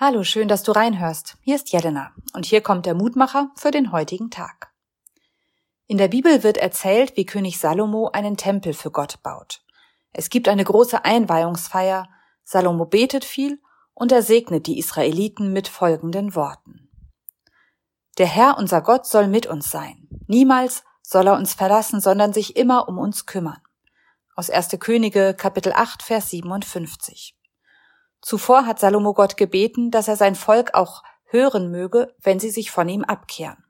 Hallo, schön, dass du reinhörst. Hier ist Jelena und hier kommt der Mutmacher für den heutigen Tag. In der Bibel wird erzählt, wie König Salomo einen Tempel für Gott baut. Es gibt eine große Einweihungsfeier, Salomo betet viel und er segnet die Israeliten mit folgenden Worten. Der Herr, unser Gott, soll mit uns sein. Niemals soll er uns verlassen, sondern sich immer um uns kümmern. Aus 1. Könige, Kapitel 8, Vers 57. Zuvor hat Salomo Gott gebeten, dass er sein Volk auch hören möge, wenn sie sich von ihm abkehren.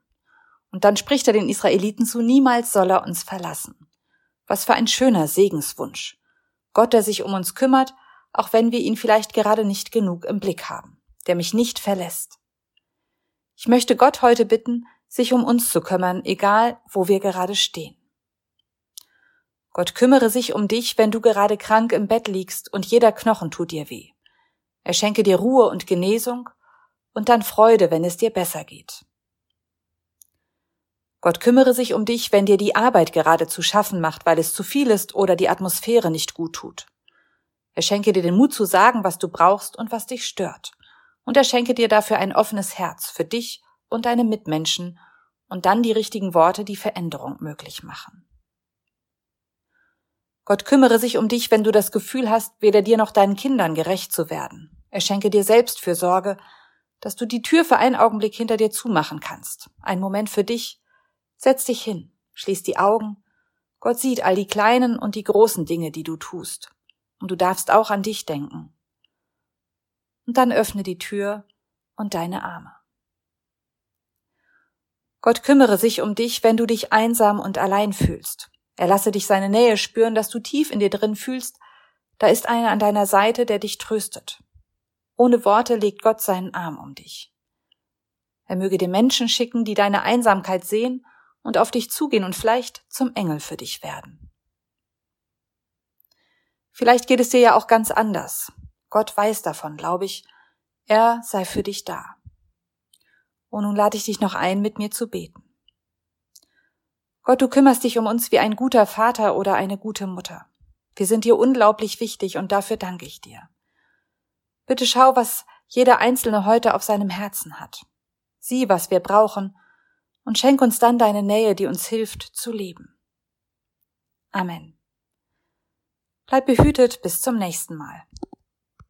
Und dann spricht er den Israeliten zu, niemals soll er uns verlassen. Was für ein schöner Segenswunsch. Gott, der sich um uns kümmert, auch wenn wir ihn vielleicht gerade nicht genug im Blick haben, der mich nicht verlässt. Ich möchte Gott heute bitten, sich um uns zu kümmern, egal wo wir gerade stehen. Gott kümmere sich um dich, wenn du gerade krank im Bett liegst und jeder Knochen tut dir weh. Er schenke dir Ruhe und Genesung und dann Freude, wenn es dir besser geht. Gott kümmere sich um dich, wenn dir die Arbeit gerade zu schaffen macht, weil es zu viel ist oder die Atmosphäre nicht gut tut. Er schenke dir den Mut zu sagen, was du brauchst und was dich stört. Und er schenke dir dafür ein offenes Herz für dich und deine Mitmenschen und dann die richtigen Worte, die Veränderung möglich machen. Gott kümmere sich um dich, wenn du das Gefühl hast, weder dir noch deinen Kindern gerecht zu werden. Er schenke dir Selbstfürsorge, dass du die Tür für einen Augenblick hinter dir zumachen kannst. Ein Moment für dich. Setz dich hin, schließ die Augen. Gott sieht all die kleinen und die großen Dinge, die du tust. Und du darfst auch an dich denken. Und dann öffne die Tür und deine Arme. Gott kümmere sich um dich, wenn du dich einsam und allein fühlst. Er lasse dich seine Nähe spüren, dass du tief in dir drin fühlst, da ist einer an deiner Seite, der dich tröstet. Ohne Worte legt Gott seinen Arm um dich. Er möge dir Menschen schicken, die deine Einsamkeit sehen und auf dich zugehen und vielleicht zum Engel für dich werden. Vielleicht geht es dir ja auch ganz anders. Gott weiß davon, glaube ich. Er sei für dich da. Und nun lade ich dich noch ein, mit mir zu beten. Gott, du kümmerst dich um uns wie ein guter Vater oder eine gute Mutter. Wir sind dir unglaublich wichtig und dafür danke ich dir. Bitte schau, was jeder Einzelne heute auf seinem Herzen hat. Sieh, was wir brauchen und schenk uns dann deine Nähe, die uns hilft zu leben. Amen. Bleib behütet bis zum nächsten Mal.